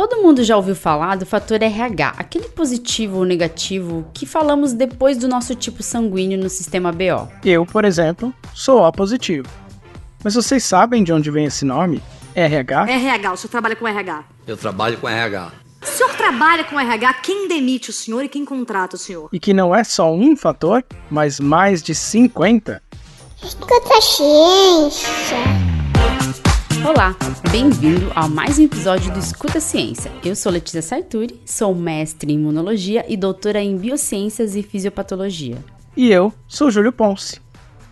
Todo mundo já ouviu falar do fator RH, aquele positivo ou negativo que falamos depois do nosso tipo sanguíneo no sistema BO. Eu, por exemplo, sou O positivo. Mas vocês sabem de onde vem esse nome? RH? RH, o senhor trabalha com RH. Eu trabalho com RH. O senhor trabalha com RH, quem demite o senhor e quem contrata o senhor? E que não é só um fator, mas mais de 50? Escuta ciência. Olá, bem-vindo a mais um episódio do Escuta Ciência. Eu sou Letícia Sarturi, sou mestre em imunologia e doutora em biociências e fisiopatologia. E eu sou Júlio Ponce,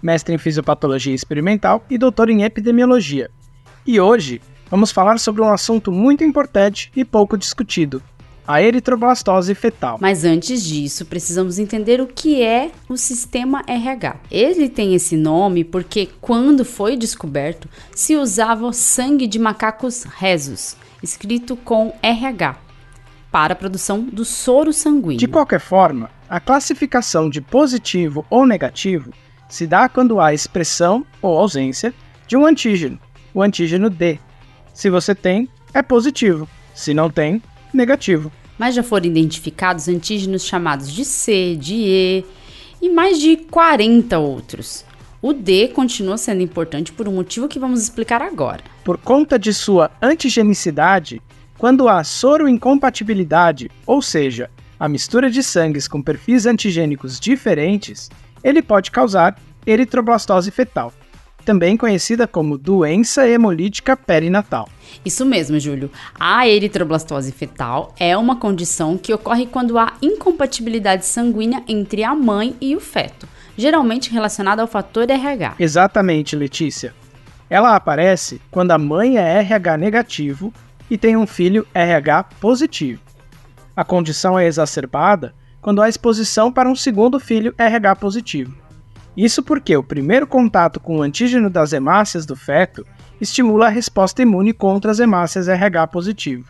mestre em fisiopatologia experimental e doutor em epidemiologia. E hoje vamos falar sobre um assunto muito importante e pouco discutido: a eritroblastose fetal. Mas antes disso, precisamos entender o que é o sistema RH. Ele tem esse nome porque, quando foi descoberto, se usava sangue de macacos rezos, escrito com RH, para a produção do soro sanguíneo. De qualquer forma, a classificação de positivo ou negativo se dá quando há expressão ou ausência de um antígeno, o antígeno D. Se você tem, é positivo. Se não tem, negativo. Mas já foram identificados antígenos chamados de C, de E e mais de 40 outros. O D continua sendo importante por um motivo que vamos explicar agora. Por conta de sua antigenicidade, quando há soro-incompatibilidade, ou seja, a mistura de sangues com perfis antigênicos diferentes, ele pode causar eritroblastose fetal, também conhecida como doença hemolítica perinatal. Isso mesmo, Júlio. A eritroblastose fetal é uma condição que ocorre quando há incompatibilidade sanguínea entre a mãe e o feto, geralmente relacionada ao fator RH. Exatamente, Letícia. Ela aparece quando a mãe é RH negativo e tem um filho RH positivo. A condição é exacerbada quando há exposição para um segundo filho RH positivo. Isso porque o primeiro contato com o antígeno das hemácias do feto estimula a resposta imune contra as hemácias RH positivo.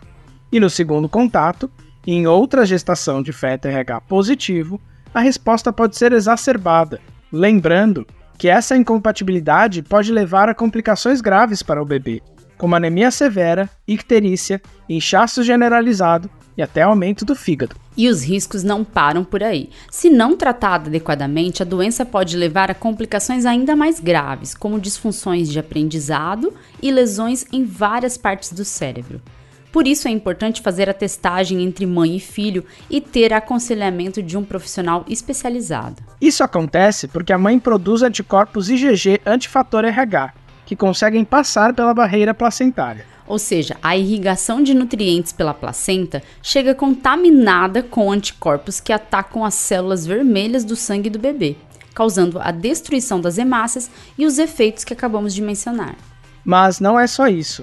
E no segundo contato, em outra gestação de feto RH positivo, a resposta pode ser exacerbada, lembrando que essa incompatibilidade pode levar a complicações graves para o bebê, como anemia severa, icterícia, inchaço generalizado e até aumento do fígado. E os riscos não param por aí. Se não tratada adequadamente, a doença pode levar a complicações ainda mais graves, como disfunções de aprendizado e lesões em várias partes do cérebro. Por isso é importante fazer a testagem entre mãe e filho e ter aconselhamento de um profissional especializado. Isso acontece porque a mãe produz anticorpos IgG antifator RH, que conseguem passar pela barreira placentária. Ou seja, a irrigação de nutrientes pela placenta chega contaminada com anticorpos que atacam as células vermelhas do sangue do bebê, causando a destruição das hemácias e os efeitos que acabamos de mencionar. Mas não é só isso.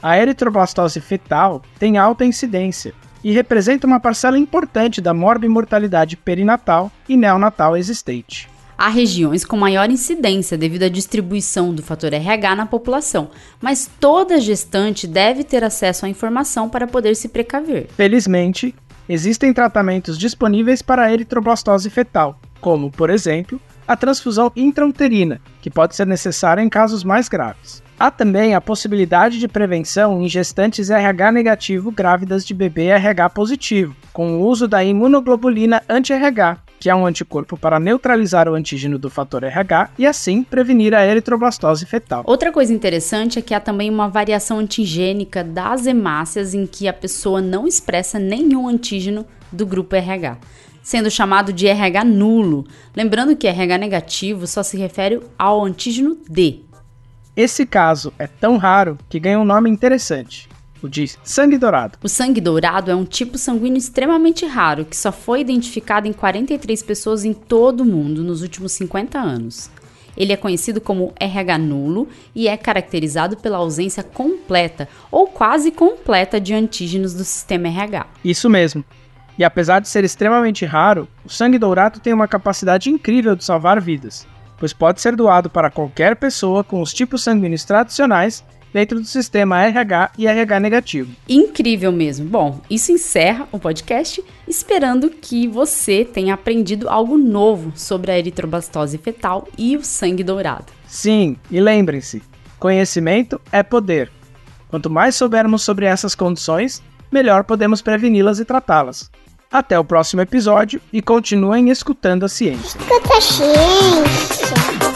A eritroblastose fetal tem alta incidência e representa uma parcela importante da morbimortalidade perinatal e neonatal existente. Há regiões com maior incidência devido à distribuição do fator RH na população, mas toda gestante deve ter acesso à informação para poder se precaver. Felizmente, existem tratamentos disponíveis para a eritroblastose fetal, como, por exemplo, a transfusão intrauterina, que pode ser necessária em casos mais graves. Há também a possibilidade de prevenção em gestantes RH negativo grávidas de bebê RH positivo, com o uso da imunoglobulina anti-RH, que é um anticorpo para neutralizar o antígeno do fator RH e assim prevenir a eritroblastose fetal. Outra coisa interessante é que há também uma variação antigênica das hemácias em que a pessoa não expressa nenhum antígeno do grupo RH, sendo chamado de RH nulo. Lembrando que RH negativo só se refere ao antígeno D. Esse caso é tão raro que ganha um nome interessante o de sangue dourado. O sangue dourado é um tipo sanguíneo extremamente raro que só foi identificado em 43 pessoas em todo o mundo nos últimos 50 anos. Ele é conhecido como RH nulo e é caracterizado pela ausência completa ou quase completa de antígenos do sistema RH. Isso mesmo. E apesar de ser extremamente raro, o sangue dourado tem uma capacidade incrível de salvar vidas, pois pode ser doado para qualquer pessoa com os tipos sanguíneos tradicionais dentro do sistema RH e RH negativo. Incrível mesmo. Bom, isso encerra o podcast, esperando que você tenha aprendido algo novo sobre a eritroblastose fetal e o sangue dourado. Sim, e lembrem-se, conhecimento é poder. Quanto mais soubermos sobre essas condições, melhor podemos preveni-las e tratá-las. Até o próximo episódio e continuem escutando a ciência. Escuta a ciência.